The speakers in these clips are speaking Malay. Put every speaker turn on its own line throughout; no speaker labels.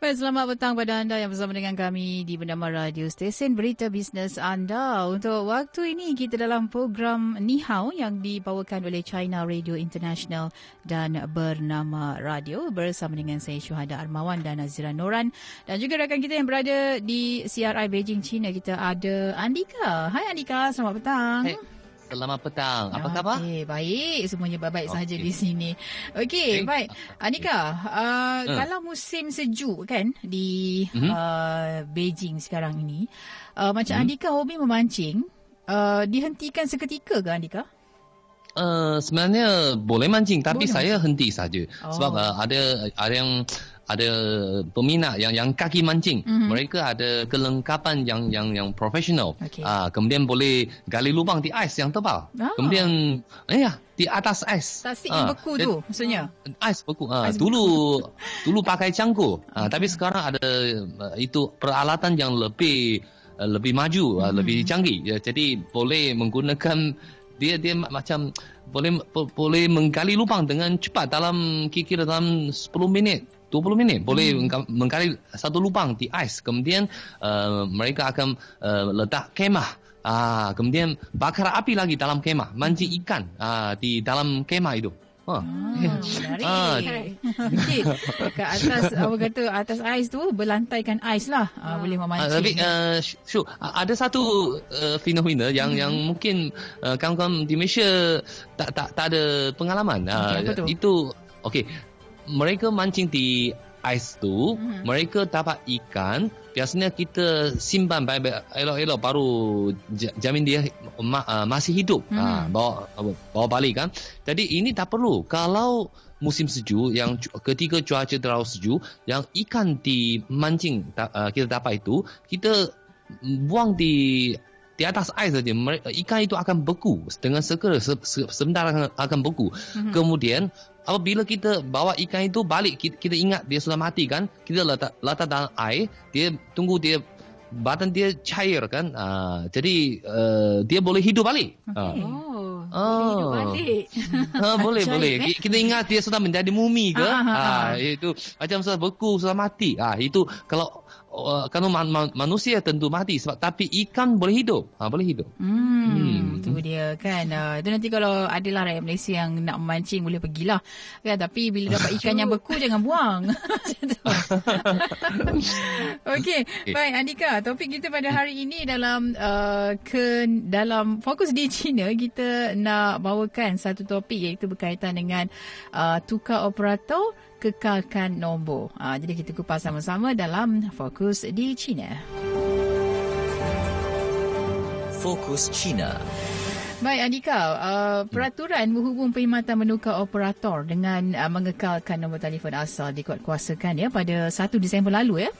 Baik, selamat petang pada anda yang bersama dengan kami di bernama Radio Stesen Berita Bisnes Anda. Untuk waktu ini kita dalam program Ni Hao yang dibawakan oleh China Radio International dan bernama Radio bersama dengan saya Syuhada Armawan dan Nazira Noran dan juga rakan kita yang berada di CRI Beijing China kita ada Andika. Hai Andika, selamat petang.
Hai. Selamat petang. Apa khabar?
Okey, baik. Semuanya baik-baik okay. saja di sini. Okey, okay. baik. Anika, uh, hmm. kalau musim sejuk kan di hmm. uh, Beijing sekarang ini, uh, macam hmm. Andika hobi memancing, uh, dihentikan seketika ke Andika?
Uh, sebenarnya boleh mancing tapi boleh saya mancing. henti saja oh. sebab uh, ada ada yang ada peminat yang yang kaki mancing. Mm-hmm. Mereka ada kelengkapan yang yang yang profesional. Okay. Ah kemudian boleh gali lubang di ais yang tebal. Oh. Kemudian ya di atas ais.
Tasik yang ah, beku tu maksudnya.
Ais beku. Ah ais dulu beku. dulu pakai cangkul. Ah tapi sekarang ada uh, itu peralatan yang lebih uh, lebih maju, mm-hmm. uh, lebih canggih. Ya, jadi boleh menggunakan dia dia macam boleh boleh menggali lubang dengan cepat dalam kira-kira dalam 10 minit 20 minit boleh hmm. menggali satu lubang di ais kemudian uh, mereka akan uh, letak kemah ah kemudian bakar api lagi dalam kemah mancing ikan ah di dalam kemah itu
Oh, menarik. Ah. Okay. Kat atas, apa kata, atas ais tu, berlantaikan ais lah. Ah. boleh memancing. Ah,
tapi, uh, Syu, ada satu uh, fenomena yang hmm. yang mungkin uh, kawan-kawan di Malaysia tak tak tak ada pengalaman. Okay, uh, itu, okay mereka mancing di ais tu, hmm. mereka dapat ikan. Biasanya kita simpan baik-baik elok-elok baru jamin dia ma- uh, masih hidup. Hmm. Uh, bawa bawa balik kan. Jadi ini tak perlu. Kalau musim sejuk yang ketika cuaca terlalu sejuk, yang ikan di mancing uh, kita dapat itu, kita buang di di atas ais saja ikan itu akan beku dengan segera sebentar akan, akan beku. Mm-hmm. Kemudian apabila kita bawa ikan itu balik kita, kita ingat dia sudah mati kan kita letak letak dalam air dia tunggu dia badan dia cair kan uh, jadi uh, dia boleh hidup balik.
Okay. Uh. Oh. oh. Boleh hidup balik.
uh, boleh boleh. Eh? Kita ingat dia sudah menjadi mumi ke? Ah, uh, itu macam sudah beku sudah mati. Ah uh, itu kalau Uh, kalau man, man, manusia tentu mati sebab tapi ikan boleh hidup. Ha, boleh hidup.
Hmm, hmm. Itu dia kan. Uh, itu nanti kalau adalah rakyat Malaysia yang nak memancing boleh pergilah. Kan? Tapi bila dapat ikan yang beku jangan buang. Okey. Okay. Baik Andika, topik kita pada hari ini dalam uh, ke dalam fokus di China kita nak bawakan satu topik iaitu berkaitan dengan uh, tukar operator kekalkan nombor. Ha, jadi kita kupas sama-sama dalam Fokus di China.
Fokus China.
Baik Andika, uh, peraturan menghubung perkhidmatan menukar operator dengan uh, mengekalkan nombor telefon asal dikuatkuasakan ya pada 1 Disember lalu ya.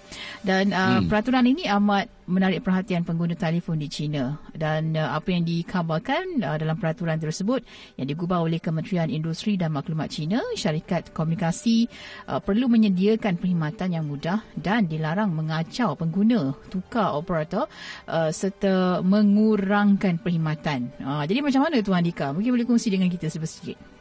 Dan uh, hmm. peraturan ini amat menarik perhatian pengguna telefon di China. Dan uh, apa yang dikabarkan uh, dalam peraturan tersebut yang digubah oleh Kementerian Industri dan Maklumat China syarikat komunikasi uh, perlu menyediakan perkhidmatan yang mudah dan dilarang mengacau pengguna tukar operator uh, serta mengurangkan perkhidmatan. Uh, jadi macam mana Tuan Dika mungkin boleh kongsi dengan kita sedikit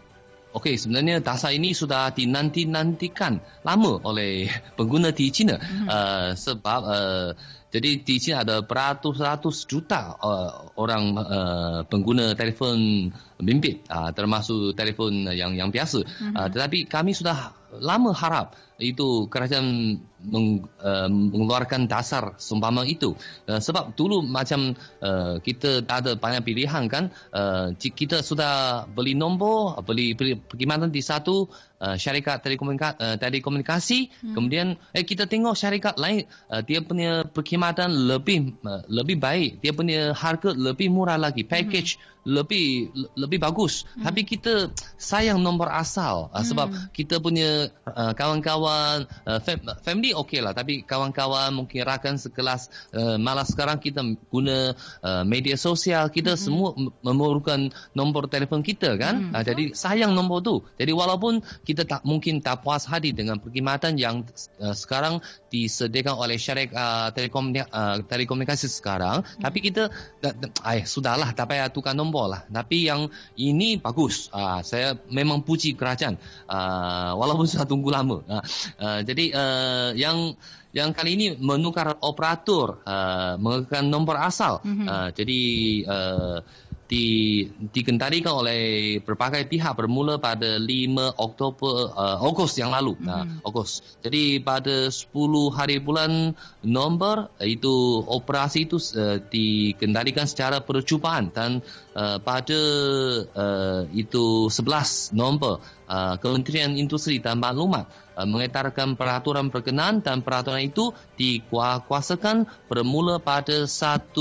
Okey, sebenarnya dasar ini sudah dinanti-nantikan lama oleh pengguna di China. Mm-hmm. uh, sebab uh, jadi di sini ada beratus-ratus juta uh, orang uh, pengguna telefon bimbit uh, termasuk telefon yang yang biasa. Mm-hmm. Uh, tetapi kami sudah lama harap itu kerajaan meng, uh, mengeluarkan dasar seumpama itu uh, sebab dulu macam uh, kita tak ada banyak pilihan kan uh, kita sudah beli nombor beli perkhidmatan di satu uh, syarikat telekomunikasi, uh, telekomunikasi hmm. kemudian eh kita tengok syarikat lain uh, dia punya perkhidmatan lebih uh, lebih baik dia punya harga lebih murah lagi package hmm lebih lebih bagus hmm. tapi kita sayang nombor asal uh, sebab hmm. kita punya uh, kawan-kawan uh, family okey lah tapi kawan-kawan mungkin rakan sekelas uh, malah sekarang kita guna uh, media sosial kita mm-hmm. semua memerlukan nombor telefon kita kan mm-hmm. uh, jadi sayang nombor tu jadi walaupun kita tak mungkin tak puas hati dengan perkhidmatan yang uh, sekarang disediakan oleh syarikat uh, telekomunikasi, uh, telekomunikasi sekarang mm-hmm. tapi kita eh sudahlah tak payah tukar nombor lah tapi yang ini bagus uh, saya memang puji kerajaan uh, walaupun sudah tunggu lama. Uh, uh, jadi uh, yang yang kali ini menukar operator uh, menggunakan nombor asal. Mm-hmm. Uh, jadi uh, di dikendalikan oleh berbagai pihak bermula pada 5 Oktober uh, Ogos yang lalu mm-hmm. uh, Ogos. Jadi pada 10 hari bulan November itu operasi itu uh, dikendalikan secara percubaan dan uh, pada uh, itu 11 November uh, Kementerian Industri dan Maklumat uh, mengetarkan peraturan berkenaan dan peraturan itu dikuasakan bermula pada 1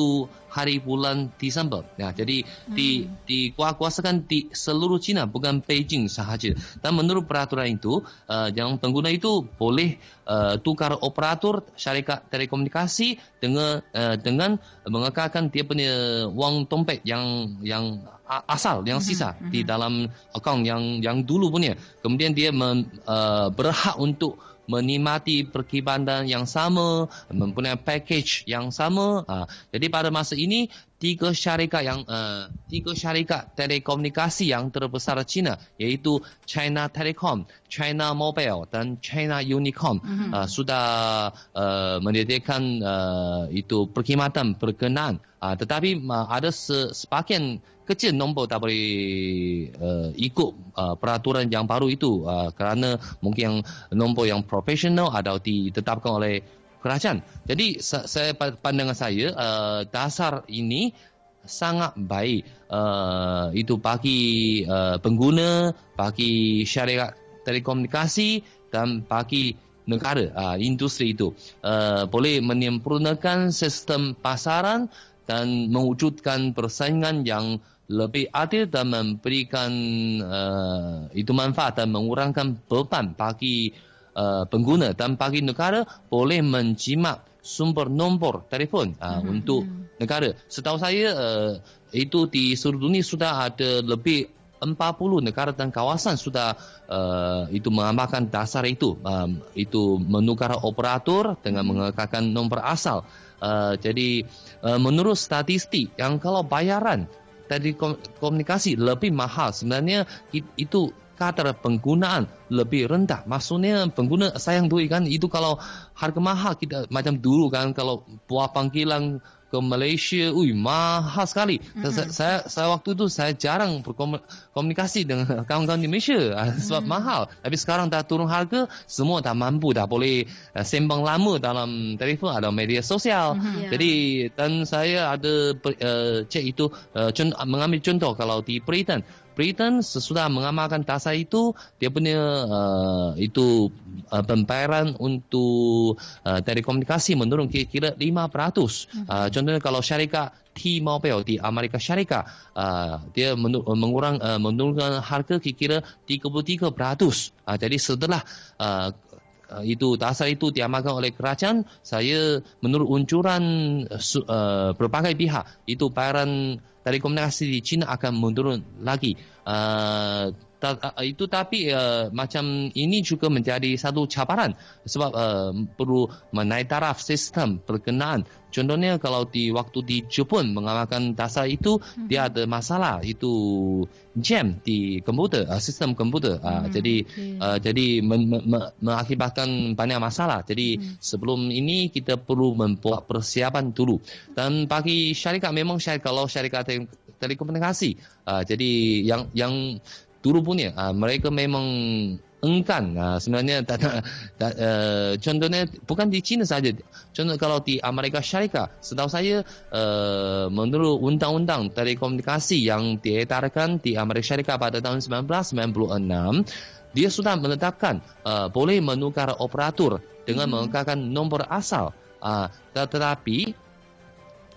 hari bulan Disember. Ya, jadi hmm. di dikuasakan di seluruh China bukan Beijing sahaja. Dan menurut peraturan itu, uh, yang pengguna itu boleh uh, tukar operator syarikat telekomunikasi dengan uh, dengan mengekalkan dia punya wang dompet yang yang asal yang hmm, sisa mm-hmm. di dalam akaun yang yang dulu punya. Kemudian dia men, uh, berhak untuk menikmati perkhidmatan yang sama, mempunyai package yang sama. Uh, jadi pada masa ini tiga syarikat yang uh, tiga syarikat telekomunikasi yang terbesar China iaitu China Telecom, China Mobile dan China Unicom mm-hmm. uh, sudah uh, menyediakan uh, itu perkhidmatan berkenaan. Uh, tetapi uh, ada sebahagian kecil nombor tak boleh uh, ikut uh, peraturan yang baru itu uh, kerana mungkin yang nombor yang profesional atau ditetapkan oleh kerajaan. Jadi saya pandangan saya uh, dasar ini sangat baik uh, itu bagi uh, pengguna, bagi syarikat telekomunikasi dan bagi negara uh, industri itu uh, boleh menyempurnakan sistem pasaran dan mewujudkan persaingan yang lebih adil dan memberikan uh, itu manfaat dan mengurangkan beban bagi uh, pengguna dan bagi negara boleh menjimat sumber nombor telefon uh, hmm. untuk negara. Setahu saya uh, itu di seluruh dunia sudah ada lebih 40 negara dan kawasan sudah uh, itu mengamalkan dasar itu um, itu menukar operator dengan mengekalkan nombor asal. Uh, jadi uh, menurut statistik yang kalau bayaran tadi komunikasi lebih mahal sebenarnya itu kadar penggunaan lebih rendah. Maksudnya pengguna sayang duit kan itu kalau harga mahal kita macam dulu kan kalau buah panggilan ke Malaysia, ui mahal sekali. Mm-hmm. Saya, saya saya waktu itu saya jarang berkomunikasi dengan kawan-kawan di Malaysia ah, sebab mm-hmm. mahal. Tapi sekarang dah turun harga, semua dah mampu dah boleh uh, sembang lama dalam telefon atau media sosial. Mm-hmm. Yeah. Jadi dan saya ada uh, cek itu uh, contoh, mengambil contoh kalau di Britain Britain sesudah mengamalkan dasar itu dia punya uh, itu uh, pembayaran untuk uh, telekomunikasi menurun kira-kira 5%. Hmm. Uh, contohnya kalau syarikat T-Mobile di Amerika Syarikat uh, dia mengurang uh, menurunkan harga kira-kira 33%. Uh, jadi setelah uh, Uh, itu dasar itu diamalkan oleh kerajaan. Saya menurut uncuran uh, berbagai pihak itu bayaran telekomunikasi di China akan menurun lagi. Uh, ta, uh, itu tapi uh, macam ini juga menjadi satu cabaran sebab uh, perlu menaik taraf sistem berkenaan Contohnya kalau di waktu di Jepun mengamalkan dasar itu hmm. dia ada masalah itu jam di komputer uh, sistem komputer uh, hmm. jadi okay. uh, jadi men, me, me, mengakibatkan banyak masalah. Jadi hmm. sebelum ini kita perlu membuat persiapan dulu. Dan bagi syarikat memang syarikat kalau syarikat telekomunikasi uh, jadi yang yang dulu punya. Uh, mereka memang enggan uh, sebenarnya tak, tak, tak, uh, contohnya bukan di China saja. Contoh kalau di Amerika Syarikat setahu saya uh, menurut undang-undang telekomunikasi yang diedarkan di Amerika Syarikat pada tahun 1996 dia sudah menetapkan uh, boleh menukar operator dengan hmm. mengekalkan nombor asal. Uh, tetapi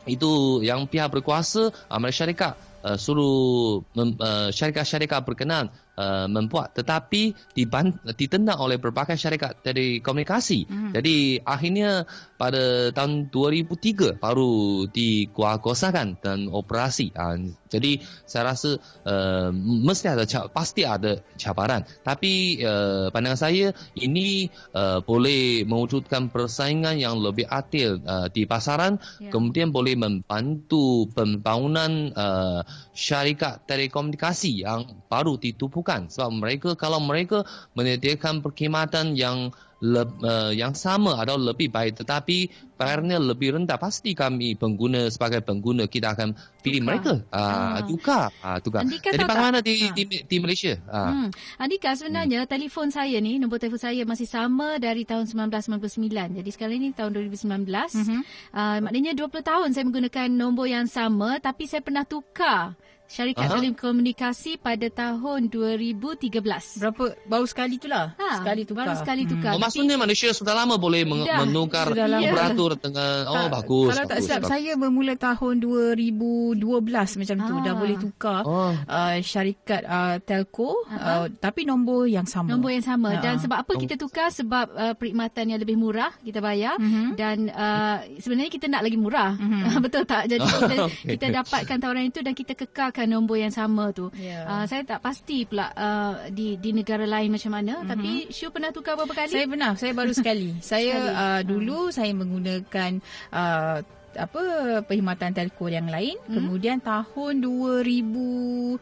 itu yang pihak berkuasa Amerika Syarikat uh, suruh uh, syarikat-syarikat berkenaan uh, membuat tetapi diban, ditendang oleh berbagai syarikat telekomunikasi. Hmm. Jadi akhirnya pada tahun 2003 baru dikuasakan dan operasi. Uh, jadi saya rasa uh, mesti ada pasti ada cabaran. Tapi uh, pandangan saya ini uh, boleh mewujudkan persaingan yang lebih adil uh, di pasaran, yeah. kemudian boleh membantu pembangunan uh, syarikat telekomunikasi yang baru ditubuhkan. Sebab mereka kalau mereka menyediakan perkhidmatan yang le, uh, yang sama atau lebih baik tetapi bayarnya lebih rendah pasti kami pengguna sebagai pengguna kita akan pilih tukar. mereka. Ah uh, tukar. Uh, tukar. Andika jadi bagaimana di, ha. di di Malaysia?
Ah. Hmm. Andika sebenarnya hmm. telefon saya ni nombor telefon saya masih sama dari tahun 1999 jadi sekarang ni tahun 2019 hmm. uh, maknanya 20 tahun saya menggunakan nombor yang sama tapi saya pernah tukar syarikat Aha. telekomunikasi pada tahun 2013.
Berapa baru sekali itulah. Ha,
sekali tukar. Baru sekali tukar.
Hmm. Oh, maksudnya Malaysia sudah lama boleh meng- dah, menukar operator ya. dengan oh tak, bagus.
Kalau tak silap saya bermula tahun 2012 macam ha. tu dah boleh tukar oh. uh, syarikat uh, telco uh, tapi nombor yang sama.
Nombor yang sama ha. dan sebab apa kita tukar sebab uh, perkhidmatan yang lebih murah kita bayar mm-hmm. dan uh, sebenarnya kita nak lagi murah. Mm-hmm. Betul tak? Jadi kita, kita dapatkan tawaran itu dan kita kekalkan menggunakan nombor yang sama tu. Yeah. Uh, saya tak pasti pula uh, di di negara lain macam mana mm-hmm. tapi Syu pernah tukar berapa kali?
Saya pernah, saya baru sekali. saya sekali. Uh, dulu uh. saya menggunakan uh, apa perkhidmatan telco yang lain hmm? kemudian tahun 2000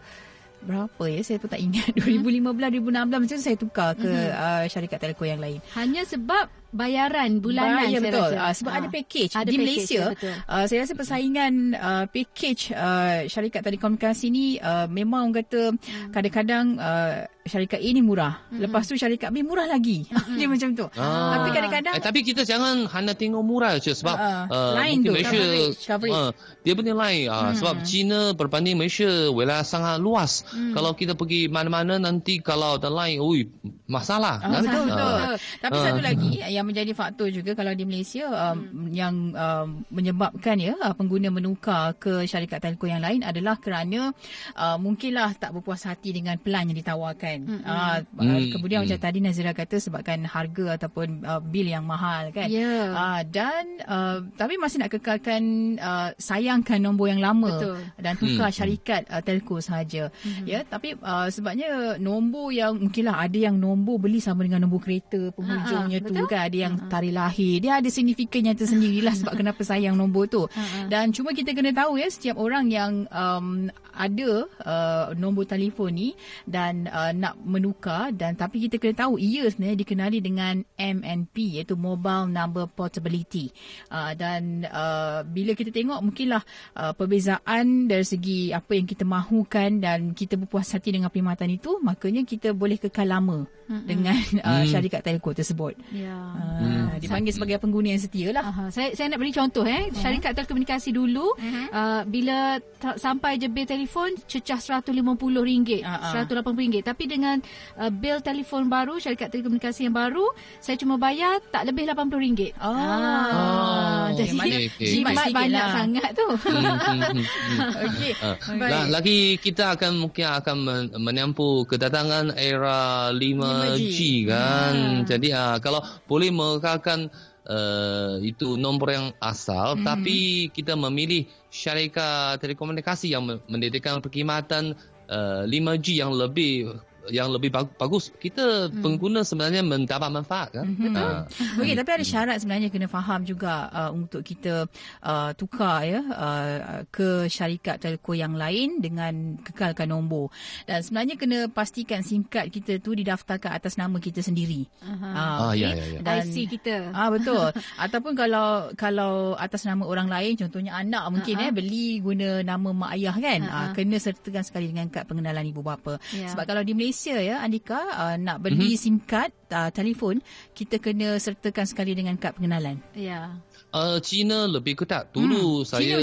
berapa ya saya pun tak ingat 2015 2016 macam tu saya tukar ke hmm. uh, syarikat telco yang lain
hanya sebab bayaran bulanan
Bayar, betul Uh, sebab ha. ada package ada di package, Malaysia ya, uh, saya rasa persaingan uh, package uh, syarikat telekomunikasi ni uh, memang orang kata hmm. kadang-kadang uh, syarikat A ni murah hmm. lepas tu syarikat B murah lagi hmm. dia macam tu ah. tapi kadang-kadang
eh, tapi kita jangan hanya tengok murah je sebab uh, uh, lain tu Malaysia coverage, coverage. Uh, dia punya lain uh, hmm. sebab China berbanding Malaysia wilayah sangat luas hmm. kalau kita pergi mana-mana nanti kalau ada lain ui masalah
uh, kan? betul, betul. Uh, tapi uh, satu lagi uh, yang menjadi faktor juga kalau di Malaysia um, hmm. yang um, menyebabkan ya uh, pengguna menukar ke syarikat telco yang lain adalah kerana uh, mungkinlah tak berpuas hati dengan pelan yang ditawarkan. Hmm. Uh, hmm. Kemudian hmm. macam tadi Nazira kata sebabkan harga ataupun uh, bil yang mahal kan. Yeah. Uh, dan uh, tapi masih nak kekalkan uh, sayangkan nombor yang lama Betul. dan tukar hmm. syarikat uh, telco sahaja. Hmm. Ya tapi uh, sebabnya nombor yang mungkinlah ada yang nombor beli sama dengan nombor kereta penghujungnya uh-huh. tu kan ada yang uh-huh. tarikh lahir dia ada signifikannya tersendirilah sebab kenapa sayang nombor tu uh-huh. dan cuma kita kena tahu ya setiap orang yang um, ada uh, nombor telefon ni dan uh, nak menukar dan tapi kita kena tahu ia sebenarnya dikenali dengan MNP iaitu Mobile Number Portability uh, dan uh, bila kita tengok mungkinlah uh, perbezaan dari segi apa yang kita mahukan dan kita berpuas hati dengan perkhidmatan itu makanya kita boleh kekal lama mm-hmm. dengan uh, mm. syarikat telco tersebut. Ya. Yeah. Uh, mm. Dipanggil sebagai pengguna yang setia lah.
Uh-huh. Saya, saya nak beri contoh. eh. Syarikat telekomunikasi dulu, uh-huh. uh, bila ta- sampai je bil telefon, cecah RM150, uh-huh. RM180. Tapi dengan uh, bil telefon baru, syarikat telekomunikasi yang baru, saya cuma bayar tak lebih RM80. Oh.
oh.
Jadi, okay, okay. jimat banyak lah. sangat tu.
okay. Uh, lagi kita akan mungkin akan menyambut kedatangan era 5 5G kan. Hmm. Jadi uh, kalau boleh mengekalkan uh, itu nombor yang asal hmm. tapi kita memilih syarikat telekomunikasi yang mendedikkan perkhidmatan uh, 5G yang lebih yang lebih bagus kita hmm. pengguna sebenarnya mendapat manfaat kan
hmm. uh. okey tapi ada syarat sebenarnya kena faham juga uh, untuk kita uh, tukar ya uh, ke syarikat telco yang lain dengan kekalkan nombor dan sebenarnya kena pastikan SIM card kita tu didaftarkan atas nama kita sendiri
uh-huh. uh, ah ya ya ya
dan, IC kita
ah uh, betul ataupun kalau kalau atas nama orang lain contohnya anak mungkin uh-huh. eh beli guna nama mak ayah kan uh-huh. uh, kena sertakan sekali dengan kad pengenalan ibu bapa yeah. sebab kalau di Malaysia Malaysia ya Andika uh, nak beli mm-hmm. SIM card uh, telefon kita kena sertakan sekali dengan kad pengenalan.
Ya.
Uh, China lebih ketat. Dulu hmm. saya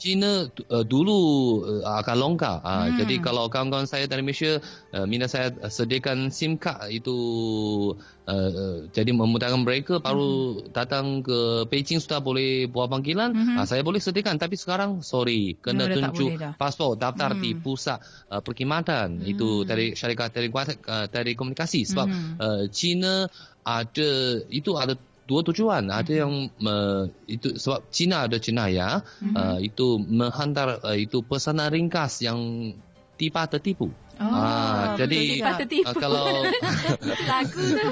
China uh, dulu uh, akan longgar. Uh, hmm. Jadi kalau kawan-kawan saya dari Malaysia uh, minta saya sediakan SIM card itu uh, jadi memudahkan mereka baru hmm. datang ke Beijing sudah boleh buat panggilan. Hmm. Uh, saya boleh sediakan tapi sekarang sorry kena no, tunjuk pasport daftar hmm. di pusat uh, perkhidmatan hmm. itu dari syarikat telekomunikasi sebab hmm. uh, China ada itu ada dua tujuan. Ada yang uh, itu sebab China ada jenayah mm-hmm. uh, itu menghantar uh, itu pesanan ringkas yang tiba tertipu
Oh, ah,
jadi uh, kalau
lagu tu.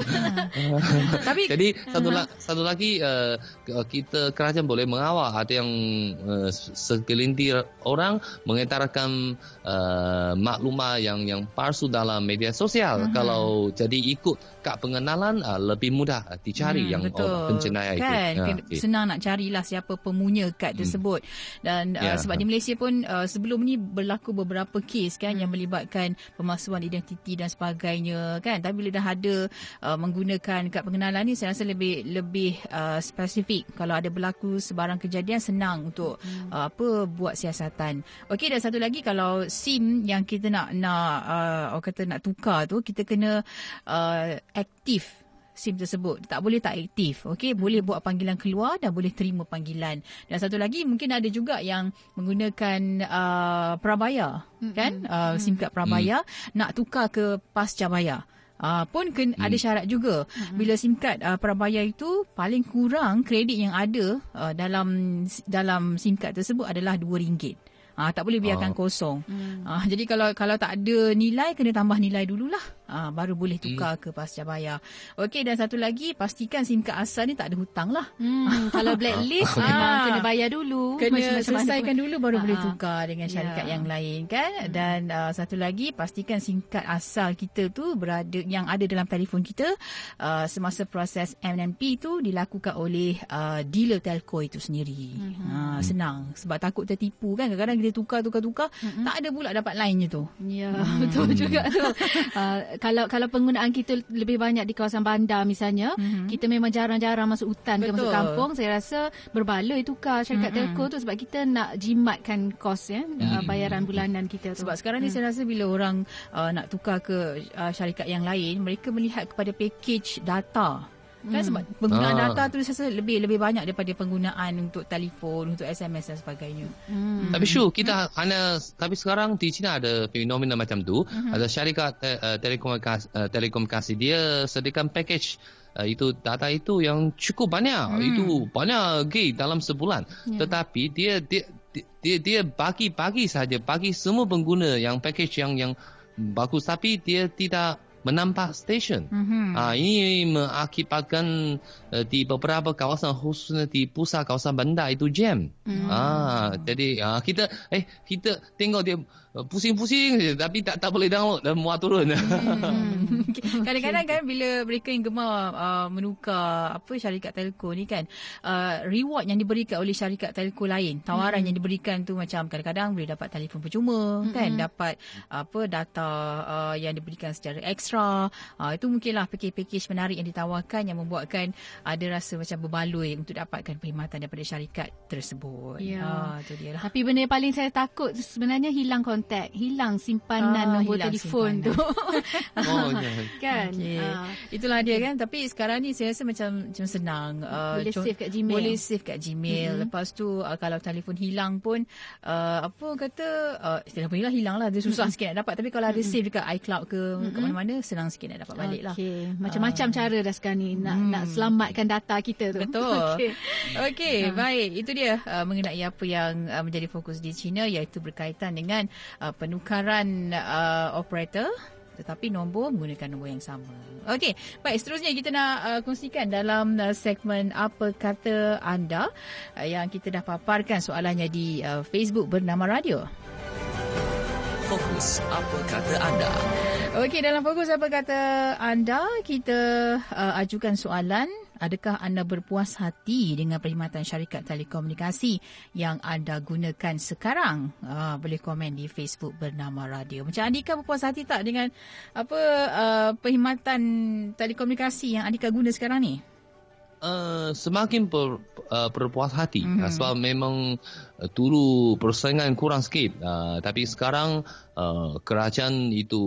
Tapi jadi satu uh-huh. satu lagi uh, kita kerajaan boleh mengawal ada yang uh, segelintir orang mengutarakan uh, maklumat yang yang palsu dalam media sosial. Uh-huh. Kalau jadi ikut kad pengenalan uh, lebih mudah uh, dicari hmm, yang betul. orang penjenayah
kan? itu. Kan uh, senang nak carilah siapa pemunya kad hmm. tersebut. Dan uh, yeah. sebab di Malaysia pun uh, sebelum ni berlaku beberapa kes kan hmm. yang melibatkan pemalsuan identiti dan sebagainya kan? Tapi bila dah ada uh, menggunakan kad pengenalan ni saya rasa lebih lebih uh, spesifik. Kalau ada berlaku sebarang kejadian senang untuk hmm. uh, apa buat siasatan. Okey dan satu lagi kalau SIM yang kita nak nak uh, orang kata nak tukar tu kita kena uh, aktif SIM tersebut. Tak boleh tak aktif. Okey, boleh buat panggilan keluar dan boleh terima panggilan. Dan satu lagi mungkin ada juga yang menggunakan uh, prabaya, mm-hmm. kan? Uh, SIM card prabaya mm. nak tukar ke pasca bayar. Uh, pun kena, mm. ada syarat juga. Mm-hmm. Bila SIM card uh, prabaya itu paling kurang kredit yang ada uh, dalam dalam SIM card tersebut adalah RM2. Ah tak boleh biarkan uh. kosong. Hmm. Ah jadi kalau kalau tak ada nilai kena tambah nilai dululah. Ah baru boleh tukar hmm. ke pasca bayar. Okey dan satu lagi pastikan SIM kad asal ni tak ada hutang lah.
Hmm. kalau blacklist ah. memang kena bayar dulu.
Kena macam selesaikan dulu baru ah. boleh tukar dengan syarikat yeah. yang lain kan. Hmm. Dan uh, satu lagi pastikan SIM kad asal kita tu berada yang ada dalam telefon kita uh, semasa proses MNP tu dilakukan oleh uh, dealer telco itu sendiri. Hmm. Uh, senang sebab takut tertipu kan kadang-kadang dia tukar tukar tukar mm-hmm. tak ada pula dapat lainnya tu.
Ya, hmm. betul juga tu. Uh, kalau kalau penggunaan kita lebih banyak di kawasan bandar misalnya, mm-hmm. kita memang jarang-jarang masuk hutan betul. ke masuk kampung, saya rasa berbaloi tukar syarikat mm-hmm. telco tu sebab kita nak jimatkan kos ya mm-hmm. bayaran bulanan kita tu.
Sebab sekarang ni mm. saya rasa bila orang uh, nak tukar ke uh, syarikat yang lain, mereka melihat kepada package data Kan sebab hmm. penggunaan ah. data tu saya lebih lebih banyak daripada penggunaan untuk telefon, untuk SMS dan sebagainya.
Hmm. Tapi sure kita hmm. hanya tapi sekarang di China ada fenomena macam tu. Hmm. Ada syarikat te, uh, telekomunikasi, uh, telekomunikasi dia sediakan package uh, itu data itu yang cukup banyak. Hmm. Itu banyak gig dalam sebulan. Yeah. Tetapi dia dia dia dia bagi-bagi saja bagi semua pengguna yang package yang yang bagus tapi dia tidak menambah stesen. Mm-hmm. Ah, ini mengakibatkan uh, di beberapa kawasan khususnya di pusat kawasan bandar itu jam. Mm-hmm. Ah, jadi ah, kita eh kita tengok dia Uh, pusing-pusing je tapi tak tak boleh download dan muat turun.
Hmm. Kadang-kadang kan bila mereka yang gemar uh, menukar apa syarikat telco ni kan uh, reward yang diberikan oleh syarikat telco lain, tawaran hmm. yang diberikan tu macam kadang-kadang boleh dapat telefon percuma hmm. kan, dapat apa data uh, yang diberikan secara ekstra. Uh, itu mungkinlah package-package menarik yang ditawarkan yang membuatkan ada rasa macam berbaloi untuk dapatkan perkhidmatan daripada syarikat tersebut.
Ya. Uh, tu dia lah. Tapi benda yang paling saya takut sebenarnya hilang kontak, hilang simpanan ah, nombor hilang telefon simpanan. tu.
oh, ya.
kan? Okay. Ah. Itulah dia kan. Tapi sekarang ni saya rasa macam macam senang.
Uh, boleh save kat Gmail.
Boleh save kat Gmail. Mm-hmm. Lepas tu uh, kalau telefon hilang pun uh, apa kata uh, telefon hilang hilang lah. Dia susah mm-hmm. sikit nak dapat. Tapi kalau ada mm-hmm. save dekat iCloud ke mm-hmm. ke mana-mana senang sikit nak dapat balik lah.
Okay. Macam-macam uh, cara dah sekarang ni nak hmm. nak selamatkan data kita tu.
Betul. okay. okay. Uh. Baik. Itu dia uh, mengenai apa yang uh, menjadi fokus di China iaitu berkaitan dengan uh, penukaran uh, operator tetapi nombor menggunakan nombor yang sama. Okey, baik seterusnya kita nak uh, kongsikan dalam uh, segmen apa kata anda uh, yang kita dah paparkan soalannya di uh, Facebook bernama radio.
Fokus apa kata anda?
Okey, dalam fokus apa kata anda kita uh, ajukan soalan Adakah anda berpuas hati dengan perkhidmatan syarikat telekomunikasi yang anda gunakan sekarang? Uh, boleh komen di Facebook bernama Radio. Macam Andika berpuas hati tak dengan apa uh, perkhidmatan telekomunikasi yang Andika guna sekarang ni?
uh, semakin ber, uh, berpuas hati mm-hmm. uh, sebab memang uh, dulu persaingan kurang sikit uh, tapi sekarang uh, kerajaan itu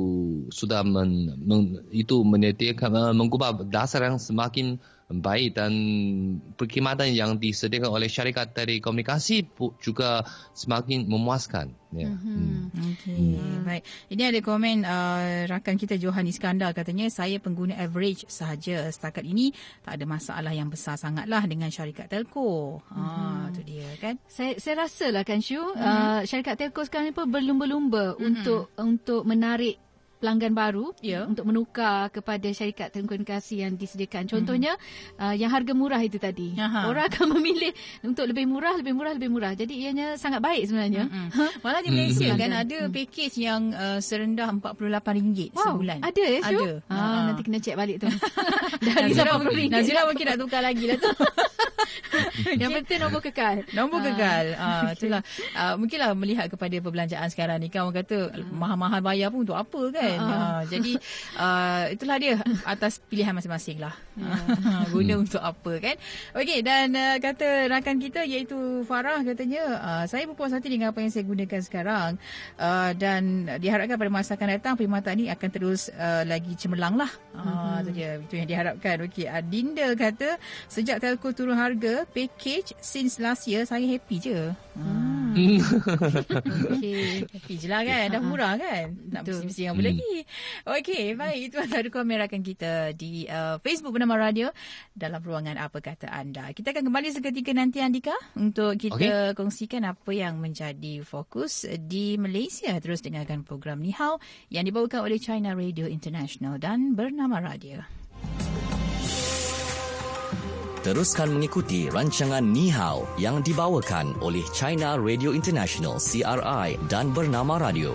sudah men, men, itu menyediakan uh, mengubah dasar yang semakin baik dan perkhidmatan yang disediakan oleh syarikat telekomunikasi juga semakin memuaskan.
Ya. Mm-hmm. Hmm. Okay. Hmm. Baik. Ini ada komen uh, rakan kita Johan Iskandar katanya saya pengguna average sahaja setakat ini tak ada masalah yang besar sangatlah dengan syarikat telco. Mm-hmm. Ah tu dia kan. Saya saya rasalah kan Syu mm-hmm. uh, syarikat telco sekarang ni pun berlumba-lumba mm-hmm. untuk untuk menarik pelanggan baru yeah. untuk menukar kepada syarikat telekomunikasi yang disediakan. Contohnya mm-hmm. uh, yang harga murah itu tadi. Aha. Orang akan memilih untuk lebih murah, lebih murah, lebih murah. Jadi ianya sangat baik sebenarnya. Mm-hmm. Malah di Malaysia mm-hmm. kan ada mm. package yang uh, serendah RM48 wow. sebulan. Ada ya? Ada. Ha, ha. nanti kena check balik tu. Dah RM80. Nazira mungkin nak tukar lagi lah tu. yang penting nombor kekal. Nombor ha. kekal. Uh, itulah. Uh, mungkinlah melihat kepada perbelanjaan sekarang ni kan orang kata mahal-mahal bayar pun untuk apa kan? Kan. Uh. Uh, jadi uh, itulah dia atas pilihan masing-masing lah. Uh, guna hmm. untuk apa kan. Okey dan uh, kata rakan kita iaitu Farah katanya uh, saya berpuas hati dengan apa yang saya gunakan sekarang uh, dan diharapkan pada masa akan datang perkhidmatan ini akan terus uh, lagi cemerlang lah. Uh, itu dia itu yang diharapkan. Okey Adinda kata sejak telco turun harga package since last year saya happy je. Hmm. Okey happy je lah kan dah murah kan. Nak mesti-mesti yang boleh lagi lagi. Okey, baik. Itu antara komen rakan kita di uh, Facebook bernama Radio dalam ruangan Apa Kata Anda. Kita akan kembali seketika nanti, Andika, untuk kita okay. kongsikan apa yang menjadi fokus di Malaysia. Terus dengarkan program Ni Hao yang dibawakan oleh China Radio International dan bernama Radio.
Teruskan mengikuti rancangan Ni Hao yang dibawakan oleh China Radio International CRI dan bernama Radio.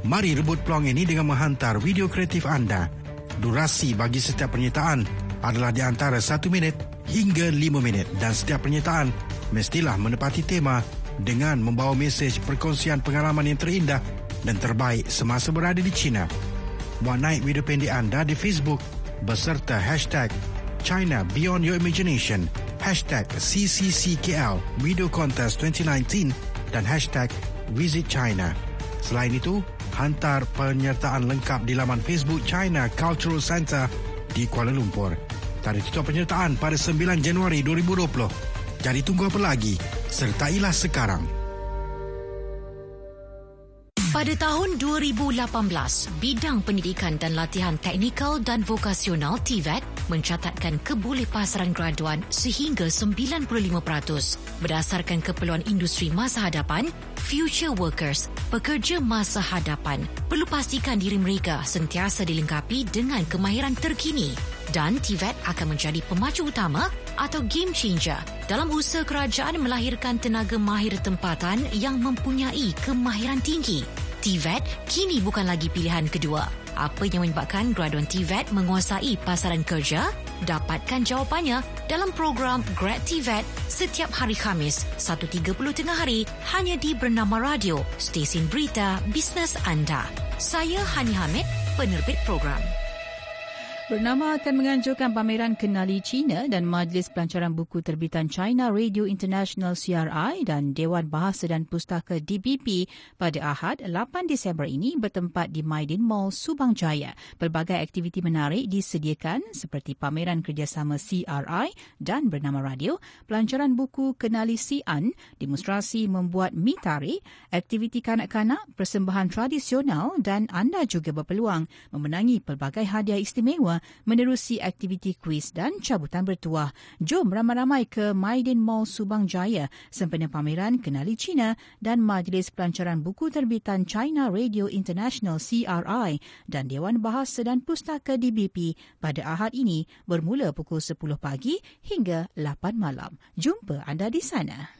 Mari rebut peluang ini dengan menghantar video kreatif anda. Durasi bagi setiap penyertaan adalah di antara 1 minit hingga 5 minit dan setiap penyertaan mestilah menepati tema dengan membawa mesej perkongsian pengalaman yang terindah dan terbaik semasa berada di China. Buat naik video pendek anda di Facebook beserta hashtag China Beyond Your Imagination, hashtag CCCKL Video Contest 2019 dan hashtag Visit China. Selain itu, hantar penyertaan lengkap di laman Facebook China Cultural Center di Kuala Lumpur. Tarikh tutup penyertaan pada 9 Januari 2020. Jadi tunggu apa lagi? Sertailah sekarang.
Pada tahun 2018, Bidang Pendidikan dan Latihan Teknikal dan Vokasional TVET mencatatkan kebolehpasaran graduan sehingga 95% berdasarkan keperluan industri masa hadapan, future workers, pekerja masa hadapan perlu pastikan diri mereka sentiasa dilengkapi dengan kemahiran terkini dan TVET akan menjadi pemacu utama atau game changer dalam usaha kerajaan melahirkan tenaga mahir tempatan yang mempunyai kemahiran tinggi. TVET kini bukan lagi pilihan kedua. Apa yang menyebabkan graduan TVET menguasai pasaran kerja? Dapatkan jawapannya dalam program Grad TVET setiap hari Khamis 1.30 tengah hari hanya di Bernama Radio, stesen berita bisnes anda. Saya Hani Hamid, penerbit program.
Bernama akan menganjurkan pameran Kenali China dan Majlis Pelancaran Buku Terbitan China Radio International CRI dan Dewan Bahasa dan Pustaka DBP pada Ahad 8 Disember ini bertempat di Maidin Mall Subang Jaya. Pelbagai aktiviti menarik disediakan seperti pameran kerjasama CRI dan Bernama Radio, pelancaran buku Kenali Sian, demonstrasi membuat mi tarik, aktiviti kanak-kanak, persembahan tradisional dan anda juga berpeluang memenangi pelbagai hadiah istimewa menerusi aktiviti kuis dan cabutan bertuah. Jom ramai-ramai ke Maidin Mall Subang Jaya sempena pameran Kenali China dan Majlis Pelancaran Buku Terbitan China Radio International CRI dan Dewan Bahasa dan Pustaka DBP pada Ahad ini bermula pukul 10 pagi hingga 8 malam. Jumpa anda di sana.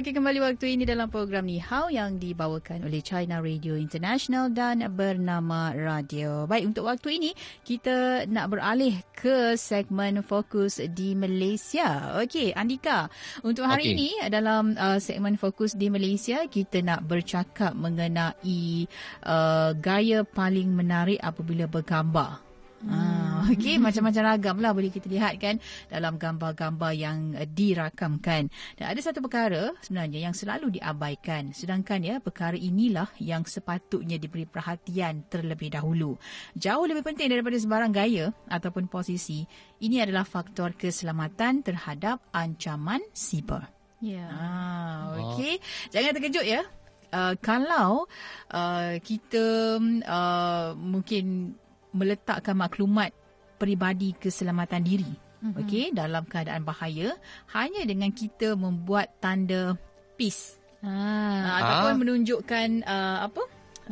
Okey, kembali waktu ini dalam program Ni Hao yang dibawakan oleh China Radio International dan bernama Radio. Baik, untuk waktu ini kita nak beralih ke segmen fokus di Malaysia. Okey, Andika, untuk hari okay. ini dalam uh, segmen fokus di Malaysia kita nak bercakap mengenai uh, gaya paling menarik apabila bergambar. Hmm. Okey, macam-macam ragam lah boleh kita lihat kan dalam gambar-gambar yang uh, dirakamkan. Dan ada satu perkara sebenarnya yang selalu diabaikan. Sedangkan ya perkara inilah yang sepatutnya diberi perhatian terlebih dahulu. Jauh lebih penting daripada sebarang gaya ataupun posisi, ini adalah faktor keselamatan terhadap ancaman siber. Ya. Yeah. Ah, okey. Oh. Jangan terkejut ya. Uh, kalau uh, kita uh, mungkin meletakkan maklumat peribadi keselamatan diri mm-hmm. okey dalam keadaan bahaya hanya dengan kita membuat tanda peace ah. ataupun ah. menunjukkan uh, apa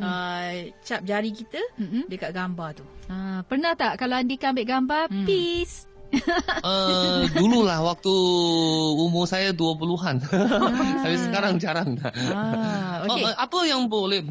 uh, cap jari kita mm-hmm. dekat gambar tu
ah. pernah tak kalau Andika ambil gambar mm. peace
uh, dululah waktu umur saya 20-an. Ah. Tapi sekarang jarang dah. Ah, okay. uh, apa yang boleh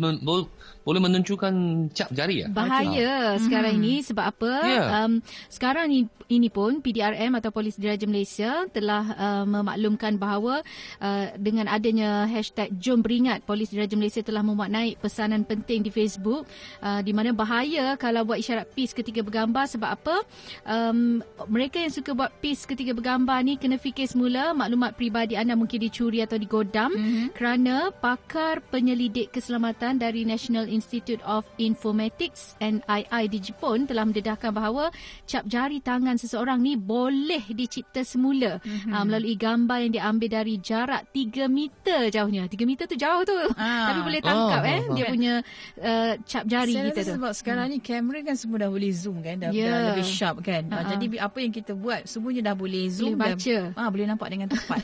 boleh menunjukkan cap jari ya?
Bahaya okay. sekarang hmm. ini sebab apa? Yeah. Um, sekarang ini, ini pun PDRM atau Polis Diraja Malaysia telah uh, memaklumkan bahawa uh, dengan adanya hashtag Jom Beringat Polis Diraja Malaysia telah memuat naik pesanan penting di Facebook uh, di mana bahaya kalau buat isyarat peace ketika bergambar sebab apa? Um, mereka yang suka buat peace ketika bergambar ni kena fikir semula maklumat peribadi anda mungkin dicuri atau digodam mm-hmm. kerana pakar penyelidik keselamatan dari National Institute of Informatics NII di Jepun telah mendedahkan bahawa cap jari tangan seseorang ni boleh dicipta semula mm-hmm. uh, melalui gambar yang diambil dari jarak 3 meter jauhnya. 3 meter tu jauh tu. Ah. Tapi boleh tangkap oh, eh oh, dia oh. punya uh, cap jari
Saya
kita tu.
Sebab sekarang hmm. ni kamera kan semua dah boleh zoom kan. Dah, yeah. dah lebih sharp kan. Uh-huh. Jadi apa yang kita buat semuanya dah boleh zoom.
Boleh baca.
Dan, ah, boleh nampak dengan tepat.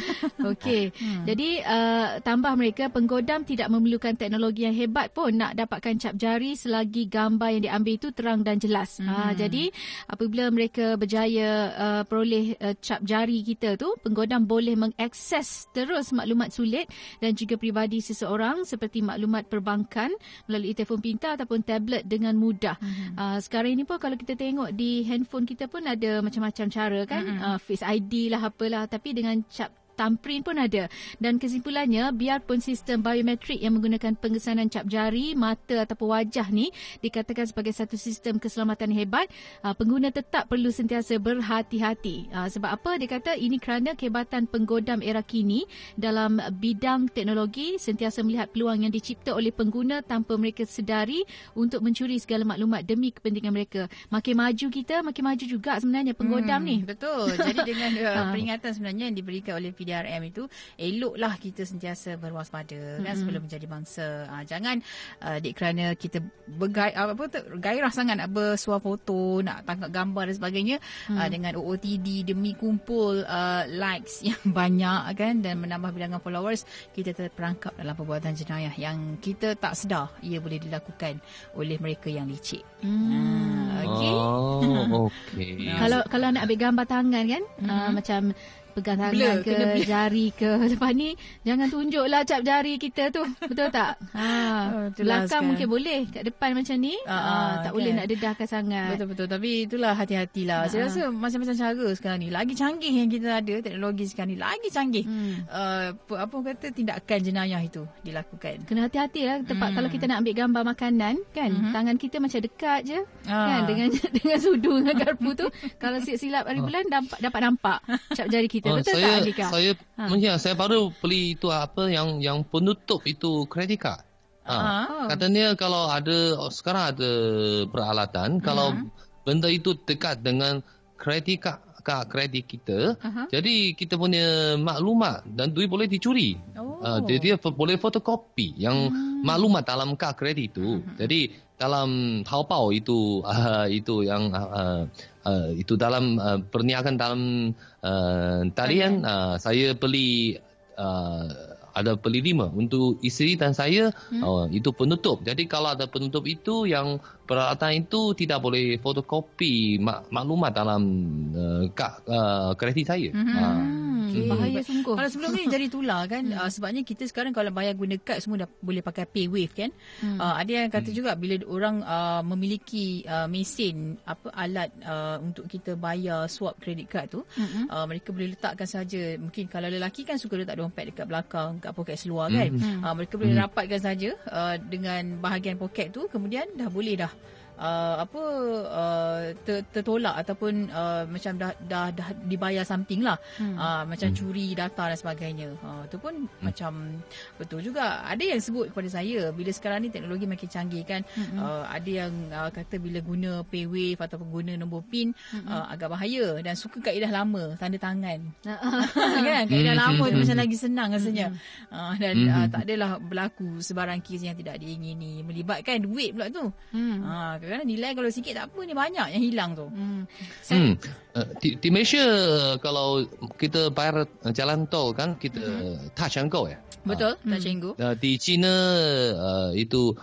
Okey. Hmm. Jadi uh, tambah mereka penggodam tidak memerlukan teknologi yang hebat pun pun nak dapatkan cap jari selagi gambar yang diambil itu terang dan jelas. Hmm. Ha, jadi apabila mereka berjaya uh, peroleh uh, cap jari kita tu, penggodam boleh mengakses terus maklumat sulit dan juga pribadi seseorang seperti maklumat perbankan melalui telefon pintar ataupun tablet dengan mudah. Hmm. Uh, sekarang ini pun kalau kita tengok di handphone kita pun ada macam-macam cara kan. Hmm. Uh, Face ID lah apalah tapi dengan cap thumbprint pun ada. Dan kesimpulannya, biarpun sistem biometrik yang menggunakan pengesanan cap jari, mata ataupun wajah ni dikatakan sebagai satu sistem keselamatan hebat, uh, pengguna tetap perlu sentiasa berhati-hati. Uh, sebab apa? Dia kata ini kerana kehebatan penggodam era kini dalam bidang teknologi sentiasa melihat peluang yang dicipta oleh pengguna tanpa mereka sedari untuk mencuri segala maklumat demi kepentingan mereka. Makin maju kita, makin maju juga sebenarnya penggodam
hmm,
ni.
Betul. Jadi dengan uh, peringatan sebenarnya yang diberikan oleh PD PDRM itu eloklah kita sentiasa berwaspada mm-hmm. kan sebelum menjadi bangsa. Uh, jangan uh, dik kerana kita bergai apa tu gairah sangat nak bersuah foto, nak tangkap gambar dan sebagainya mm. uh, dengan OOTD demi kumpul uh, likes yang banyak kan dan menambah bilangan followers, kita terperangkap dalam perbuatan jenayah yang kita tak sedar ia boleh dilakukan oleh mereka yang licik. Mm. Uh,
okey. Oh, okey.
kalau kalau nak ambil gambar tangan kan, mm-hmm. uh, macam pegang tangan Blur, ke jari ke. Lepas ni jangan tunjuklah cap jari kita tu. Betul tak? Ha. Oh, belakang mungkin boleh kat depan macam ni. Uh, uh, tak okay. boleh nak dedahkan sangat.
Betul betul tapi itulah hati-hatilah. Saya rasa macam-macam cara sekarang ni. Lagi canggih yang kita ada teknologi sekarang ni lagi canggih. Hmm. uh, apa kata tindakan jenayah itu dilakukan.
Kena hati-hati lah. Tempat hmm. kalau kita nak ambil gambar makanan kan? Hmm. tangan kita macam dekat je uh. kan? Dengan dengan sudu dengan garpu tu. Kalau silap-silap hari bulan dapat dapat nampak cap jari kita
Betul saya, tak Adika? Saya, ha. ya, saya baru beli itu apa yang yang penutup itu kredit card. Ha. Ha. Katanya kalau ada sekarang ada peralatan uh kalau benda itu dekat dengan kredit card kad kredit kita. Uh-huh. Jadi kita punya maklumat dan duit boleh dicuri. Oh. Uh, dia, dia boleh fotokopi yang hmm. maklumat dalam kad kredit itu. Uh-huh. Jadi dalam Taobao itu uh, itu yang uh, uh, itu dalam uh, perniagaan dalam uh, talian uh, saya beli uh, ada beli lima untuk isteri dan saya hmm. uh, itu penutup. Jadi kalau ada penutup itu yang peralatan itu tidak boleh fotokopi mak- maklumat dalam uh, kad uh, kredit saya. Hmm. Uh.
Okay. Bahaya sungguh. Kalau sebelum ni jadi tular kan hmm. uh, sebabnya kita sekarang kalau bayar guna kad semua dah boleh pakai paywave kan. Hmm. Uh, ada yang kata hmm. juga bila orang uh, memiliki uh, mesin apa alat uh, untuk kita bayar swap kredit kad tu hmm. uh, mereka boleh letakkan saja mungkin kalau lelaki kan suka letak dompet dekat belakang kat poket seluar kan. Hmm. Uh, mereka boleh hmm. rapatkan saja uh, dengan bahagian poket tu kemudian dah boleh dah uh, apa uh, ter, tertolak ataupun uh, macam dah, dah dah dibayar something lah hmm. uh, macam hmm. curi data dan sebagainya uh, tu pun hmm. macam betul juga ada yang sebut kepada saya bila sekarang ni teknologi makin canggih kan hmm. uh, ada yang uh, kata bila guna paywave ataupun guna nombor pin hmm. uh, agak bahaya dan suka kaedah lama tanda tangan kan kaedah hmm. lama tu macam lagi senang rasanya hmm. uh, dan hmm. uh, tak adalah berlaku sebarang kes yang tidak diingini melibatkan duit pula tu hmm. uh, kan nilai kalau sikit tak apa ni banyak yang hilang tu. Hmm.
hmm. Uh, di, di Malaysia kalau kita bayar jalan tol kan kita hmm. touch and go ya.
Betul, uh, touch and go.
Uh, di China uh, itu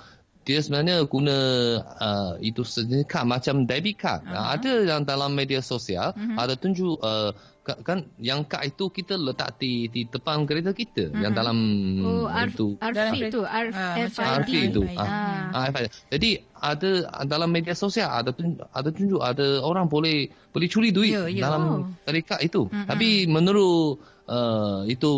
dia sebenarnya guna uh, itu sejenis kad macam debit card. Uh-huh. Uh, ada yang dalam media sosial uh-huh. ada tunjuk uh, kan yang kad itu kita letak di di depan kereta kita uh-huh. yang dalam
oh, itu RFID itu RFID
itu. Ah. Uh, Jadi ada dalam media sosial ada ada tunjuk ada orang boleh boleh curi duit yeah, yeah. dalam oh. kad itu. Uh-huh. Tapi menurut uh, itu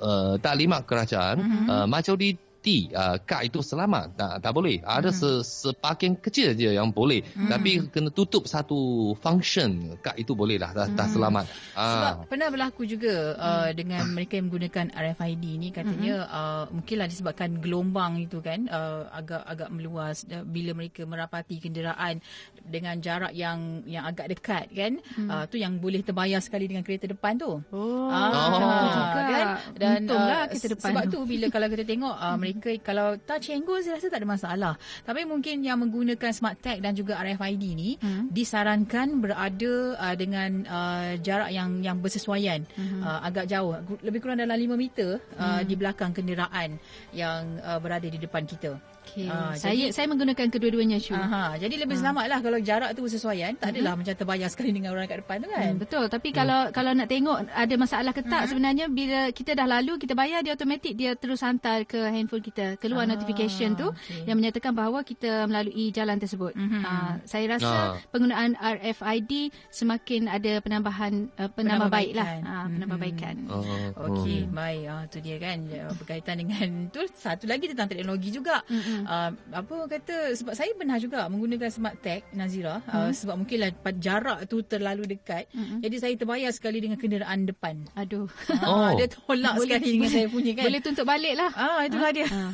uh, taklimat kerajaan uh-huh. uh, macam di T uh, kad itu selamat tak tak boleh ada hmm. se, sepakin kecil je yang boleh hmm. tapi kena tutup satu function kad itu boleh lah dah, hmm. dah selamat
sebab uh. pernah berlaku juga uh, hmm. dengan mereka yang menggunakan RFID ni katanya hmm. uh, mungkinlah disebabkan gelombang itu kan uh, agak agak meluas uh, bila mereka merapati kenderaan dengan jarak yang yang agak dekat kan hmm. uh, tu yang boleh terbayar sekali dengan kereta depan tu
oh, uh, oh.
kan dan uh, kereta depan sebab tu. tu bila kalau kita tengok uh, mereka kalau touch and go saya rasa tak ada masalah. Tapi mungkin yang menggunakan smart tag dan juga RFID ni hmm. disarankan berada uh, dengan uh, jarak yang yang bersesuaian hmm. uh, agak jauh lebih kurang dalam 5 meter uh, hmm. di belakang kenderaan yang uh, berada di depan kita.
Okay. Uh, saya jadi, saya menggunakan kedua-duanya Shu.
Aha, jadi lebih uh. selamatlah kalau jarak tu bersesuaian. Tak adalah uh-huh. macam terbayar sekali dengan orang kat depan tu kan. Hmm,
betul. Tapi hmm. kalau kalau nak tengok ada masalah ke tak uh-huh. sebenarnya bila kita dah lalu kita bayar dia automatik dia terus hantar ke handphone kita keluar uh, notification tu okay. yang menyatakan bahawa kita melalui jalan tersebut. Uh-huh. Uh, saya rasa uh. penggunaan RFID semakin ada penambahan uh, penambahbaikan. Uh, penambahbaikan. Uh,
Okey, baik. Ah tu dia kan berkaitan dengan tu satu lagi tentang teknologi juga. Uh-huh uh, apa kata sebab saya pernah juga menggunakan smart tag Nazira uh, hmm. sebab mungkinlah jarak tu terlalu dekat hmm. jadi saya terbayar sekali dengan kenderaan depan
aduh
uh, oh. dia tolak boleh, sekali dengan saya punya kan
boleh tuntut balik lah
ah itulah uh, dia uh.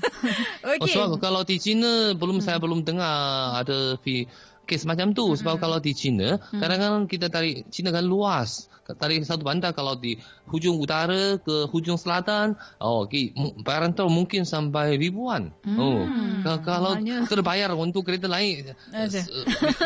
okey oh, so, kalau di China belum hmm. saya belum dengar ada fee kes macam tu hmm. sebab kalau di China hmm. kadang-kadang kita tarik China kan luas tarik satu bandar kalau di hujung utara ke hujung selatan oh okey bayaran tol mungkin sampai ribuan. Hmm. oh kalau Maknanya. terbayar untuk kereta lain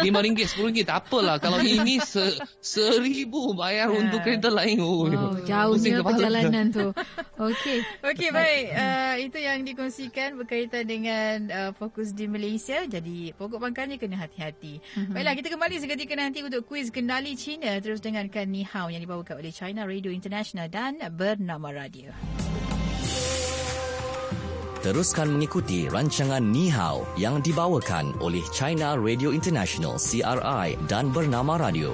lima ringgit sepuluh ringgit tak apalah. Kalau ini se, seribu bayar yeah. untuk kereta lain.
Oh, oh jauhnya perjalanan tu.
Okey. Okey baik. uh, itu yang dikongsikan berkaitan dengan uh, fokus di Malaysia. Jadi pokok pangkalnya kena hati-hati. Mm-hmm. baiklah kita kembali seketika nanti untuk kuis kendali China. Terus dengarkan Ni Hao yang dibawakan oleh China Radio International dan Bernama Radio.
Teruskan mengikuti rancangan Ni Hao yang dibawakan oleh China Radio International CRI dan Bernama Radio.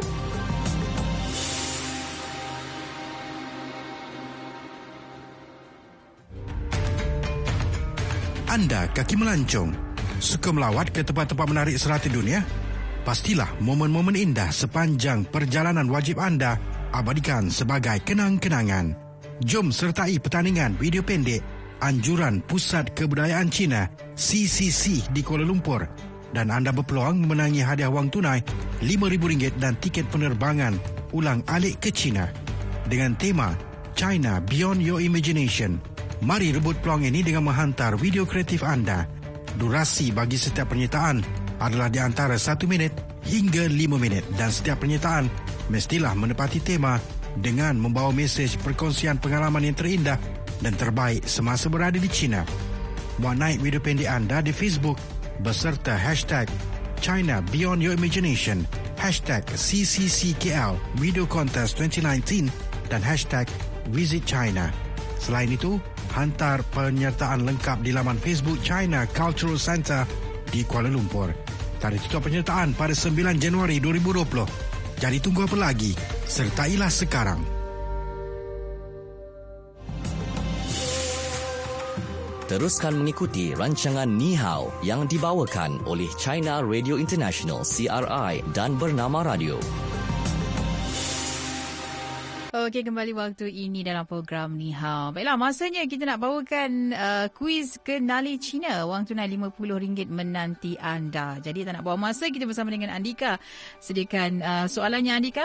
Anda kaki melancong, suka melawat ke tempat-tempat menarik serata dunia? Pastilah momen-momen indah sepanjang perjalanan wajib anda abadikan sebagai kenang-kenangan. Jom sertai pertandingan video pendek Anjuran Pusat Kebudayaan Cina CCC di Kuala Lumpur dan anda berpeluang memenangi hadiah wang tunai RM5,000 dan tiket penerbangan ulang alik ke China dengan tema China Beyond Your Imagination. Mari rebut peluang ini dengan menghantar video kreatif anda. Durasi bagi setiap penyertaan adalah di antara 1 minit hingga 5 minit dan setiap penyertaan mestilah menepati tema dengan membawa mesej perkongsian pengalaman yang terindah dan terbaik semasa berada di China. Muat naik video pendek anda di Facebook beserta hashtag China Beyond Your Imagination, hashtag CCCKL Video Contest 2019 dan hashtag Visit China. Selain itu, hantar penyertaan lengkap di laman Facebook China Cultural Center di Kuala Lumpur. Tarikh tutup penyertaan pada 9 Januari 2020. Jadi tunggu apa lagi? Sertailah sekarang.
Teruskan mengikuti rancangan Ni Hao yang dibawakan oleh China Radio International CRI dan Bernama Radio.
Okey, kembali waktu ini dalam program Ni Hao. Baiklah, masanya kita nak bawakan uh, kuis kenali Cina. Wang tunai RM50 menanti anda. Jadi tak nak bawa masa, kita bersama dengan Andika. Sediakan uh, soalannya Andika.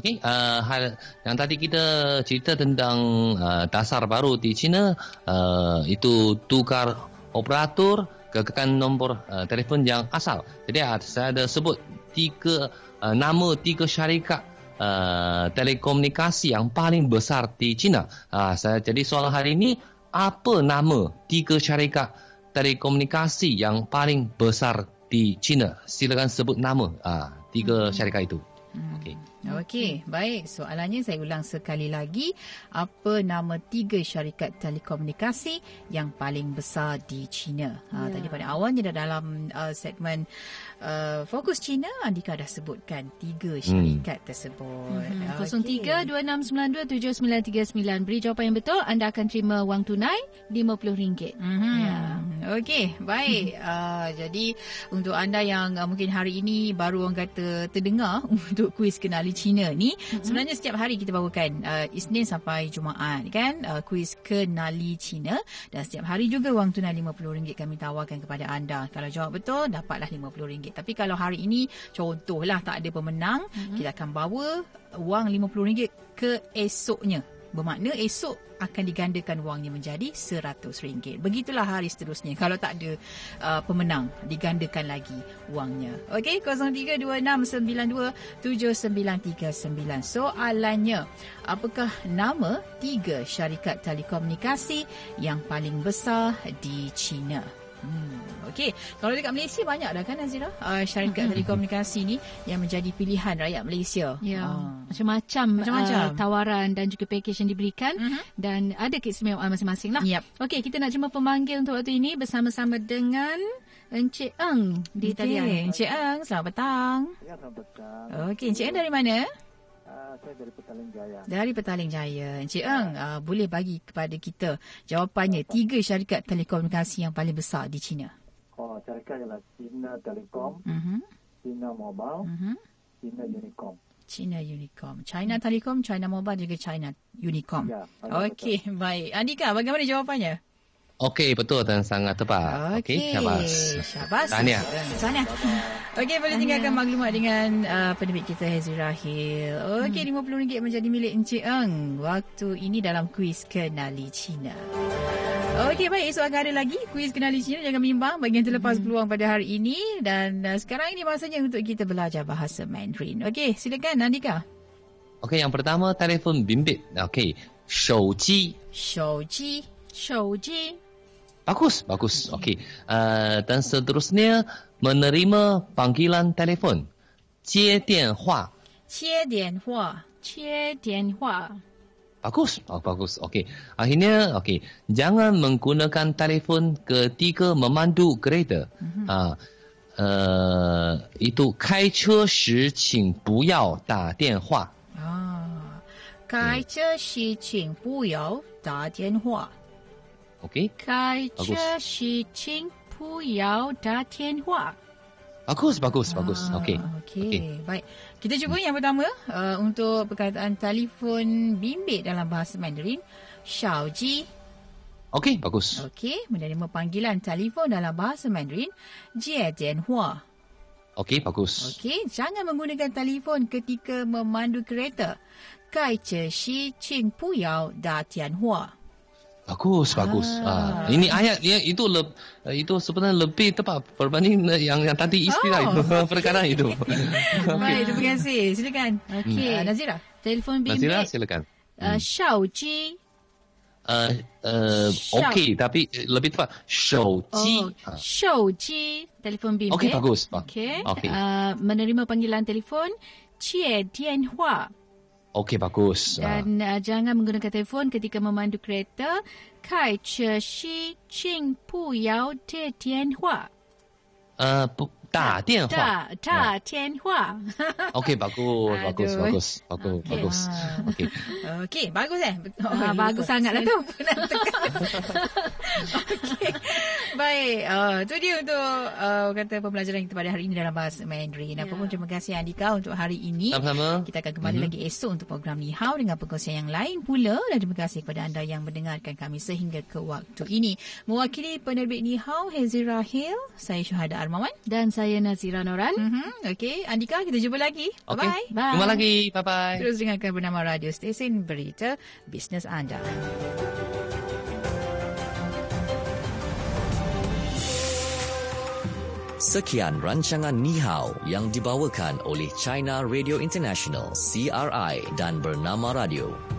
Okey, uh, hal yang tadi kita cerita tentang uh, dasar baru di China uh, itu tukar operator kekan nombor uh, telefon yang asal. Jadi uh, saya ada sebut tiga uh, nama tiga syarikat uh, telekomunikasi yang paling besar di China. Uh, saya jadi soalan hari ini apa nama tiga syarikat telekomunikasi yang paling besar di China? Silakan sebut nama uh, tiga syarikat itu.
Hmm. Okey. Okey, baik. Soalannya saya ulang sekali lagi. Apa nama tiga syarikat telekomunikasi yang paling besar di China? Ha, ya. Tadi pada awalnya dalam uh, segmen uh, Fokus China, Andika dah sebutkan tiga syarikat hmm. tersebut. Hmm. Okay. 0326927939. Beri jawapan yang betul, anda akan terima wang tunai RM50. Hmm. Ya. Okey, baik. uh, jadi untuk anda yang uh, mungkin hari ini baru orang kata terdengar untuk kuis kenali Cina ni, mm-hmm. sebenarnya setiap hari kita bawakan uh, Isnin sampai Jumaat kan, uh, kuis kenali Cina dan setiap hari juga wang tunai RM50 kami tawarkan kepada anda. Kalau jawab betul, dapatlah RM50. Tapi kalau hari ini contohlah tak ada pemenang, mm-hmm. kita akan bawa wang RM50 ke esoknya. Bermakna esok akan digandakan wangnya menjadi RM100. Begitulah hari seterusnya. Kalau tak ada uh, pemenang, digandakan lagi wangnya. Okey, 0326927939. Soalannya, apakah nama tiga syarikat telekomunikasi yang paling besar di China? Hmm. Okey, kalau dekat Malaysia banyak dah kan Azira uh, syarikat mm-hmm. telekomunikasi ni yang menjadi pilihan rakyat Malaysia.
Ya. Uh. Macam-macam, macam-macam. Uh, tawaran dan juga package yang diberikan mm-hmm. dan ada keistimewaan masing-masing lah.
Yep.
Okey, kita nak jumpa pemanggil untuk waktu ini bersama-sama dengan Encik Eng di okay. talian.
Encik Eng, selamat petang.
Ya, selamat petang.
Okey, Encik Eng dari mana?
Saya dari Petaling Jaya.
Dari Petaling Jaya. Encik Eng, uh, boleh bagi kepada kita jawapannya tiga syarikat telekomunikasi yang paling besar di China.
Oh, syarikat ialah China Telecom,
uh-huh.
China Mobile, uh-huh. China Unicom.
China Unicom. China Telecom, China Mobile juga China Unicom. Ya, Okey, baik. Andika, bagaimana jawapannya?
Okey, betul dan sangat tepat.
Okey, okay, syabas. Syabas.
Tahniah.
Tahniah. Okey, boleh tinggalkan maklumat dengan uh, penerbit kita Hazel Rahil. Okey, hmm. RM50 menjadi milik Encik Eng. Waktu ini dalam kuis Kenali Cina. Okey, baik. Esok akan ada lagi kuis Kenali Cina. Jangan bimbang bagi yang terlepas hmm. peluang pada hari ini. Dan uh, sekarang ini masanya untuk kita belajar bahasa Mandarin. Okey, silakan Nandika.
Okey, yang pertama telefon bimbit. Okey, 手机。
手机。手机。
Bagus, bagus. Okey. Uh, dan seterusnya menerima panggilan telefon. 接电话。
接电话。
接电话。
Bagus. Oh, bagus. Okey. Akhirnya, okey. Jangan menggunakan telefon ketika memandu kereta. Mm-hmm. Uh, uh, itu 开车时请不要打电话。
啊，开车时请不要打电话。
OK？
开车是青浦要打电话。
Bagus, bagus, bagus. Ah, Okey.
okay. Okay, baik. Kita cuba hmm. yang pertama uh, untuk perkataan telefon bimbit dalam bahasa Mandarin. Xiao Ji.
Okay, bagus.
Okay, menerima panggilan telefon dalam bahasa Mandarin. Jie Tian Hua.
Okay, bagus.
Okay, jangan menggunakan telefon ketika memandu kereta. Kai Che Shi Qing Pu Yao Da Tian Hua.
Bagus, bagus. Ah. Ah. Ini ayat ya, itu le, itu sebenarnya lebih tepat berbanding yang yang tadi istilah oh. itu perkara itu.
Baik, terima kasih. Silakan. Okey, hmm. Nazira. Telefon bimbit.
Nazira, silakan.
Uh, Xiao Ji.
Uh, uh, Okey, tapi lebih tepat. Xiao Ji.
Oh, Xiao Ji. Telefon bimbit.
Okey, bagus.
Okey. Okay. Uh, menerima panggilan telefon. Qie Tian Hua.
Okey bagus.
Dan uh, jangan menggunakan telefon ketika memandu kereta. Kai che shi qing pu yao te tian hua.
Uh, 打电话，
打打电话。
Okey bagus, bagus, bagus, bagus, bagus.
Okey, okey, bagus eh. Oh, ah, bagus sangatlah tu. Okey, baik. Uh, tu dia untuk uh, kata pembelajaran kita pada hari ini dalam bahasa Mandarin. Apa pun ya. terima kasih Andika untuk hari ini.
Sama-sama.
Kita akan kembali mm-hmm. lagi esok untuk program Ni Hao dengan perkongsian yang lain pula. Dan terima kasih kepada anda yang mendengarkan kami sehingga ke waktu ini. Mewakili penerbit Ni Hao, Hezi Rahil, saya Syuhada Armawan dan saya saya Nazira Noran. Mm-hmm. Okey, Andika kita jumpa lagi. Okay. Bye.
Bye. Jumpa lagi. Bye bye.
Terus dengarkan bernama radio stesen berita bisnes anda.
Sekian rancangan Ni Hao yang dibawakan oleh China Radio International CRI dan Bernama Radio.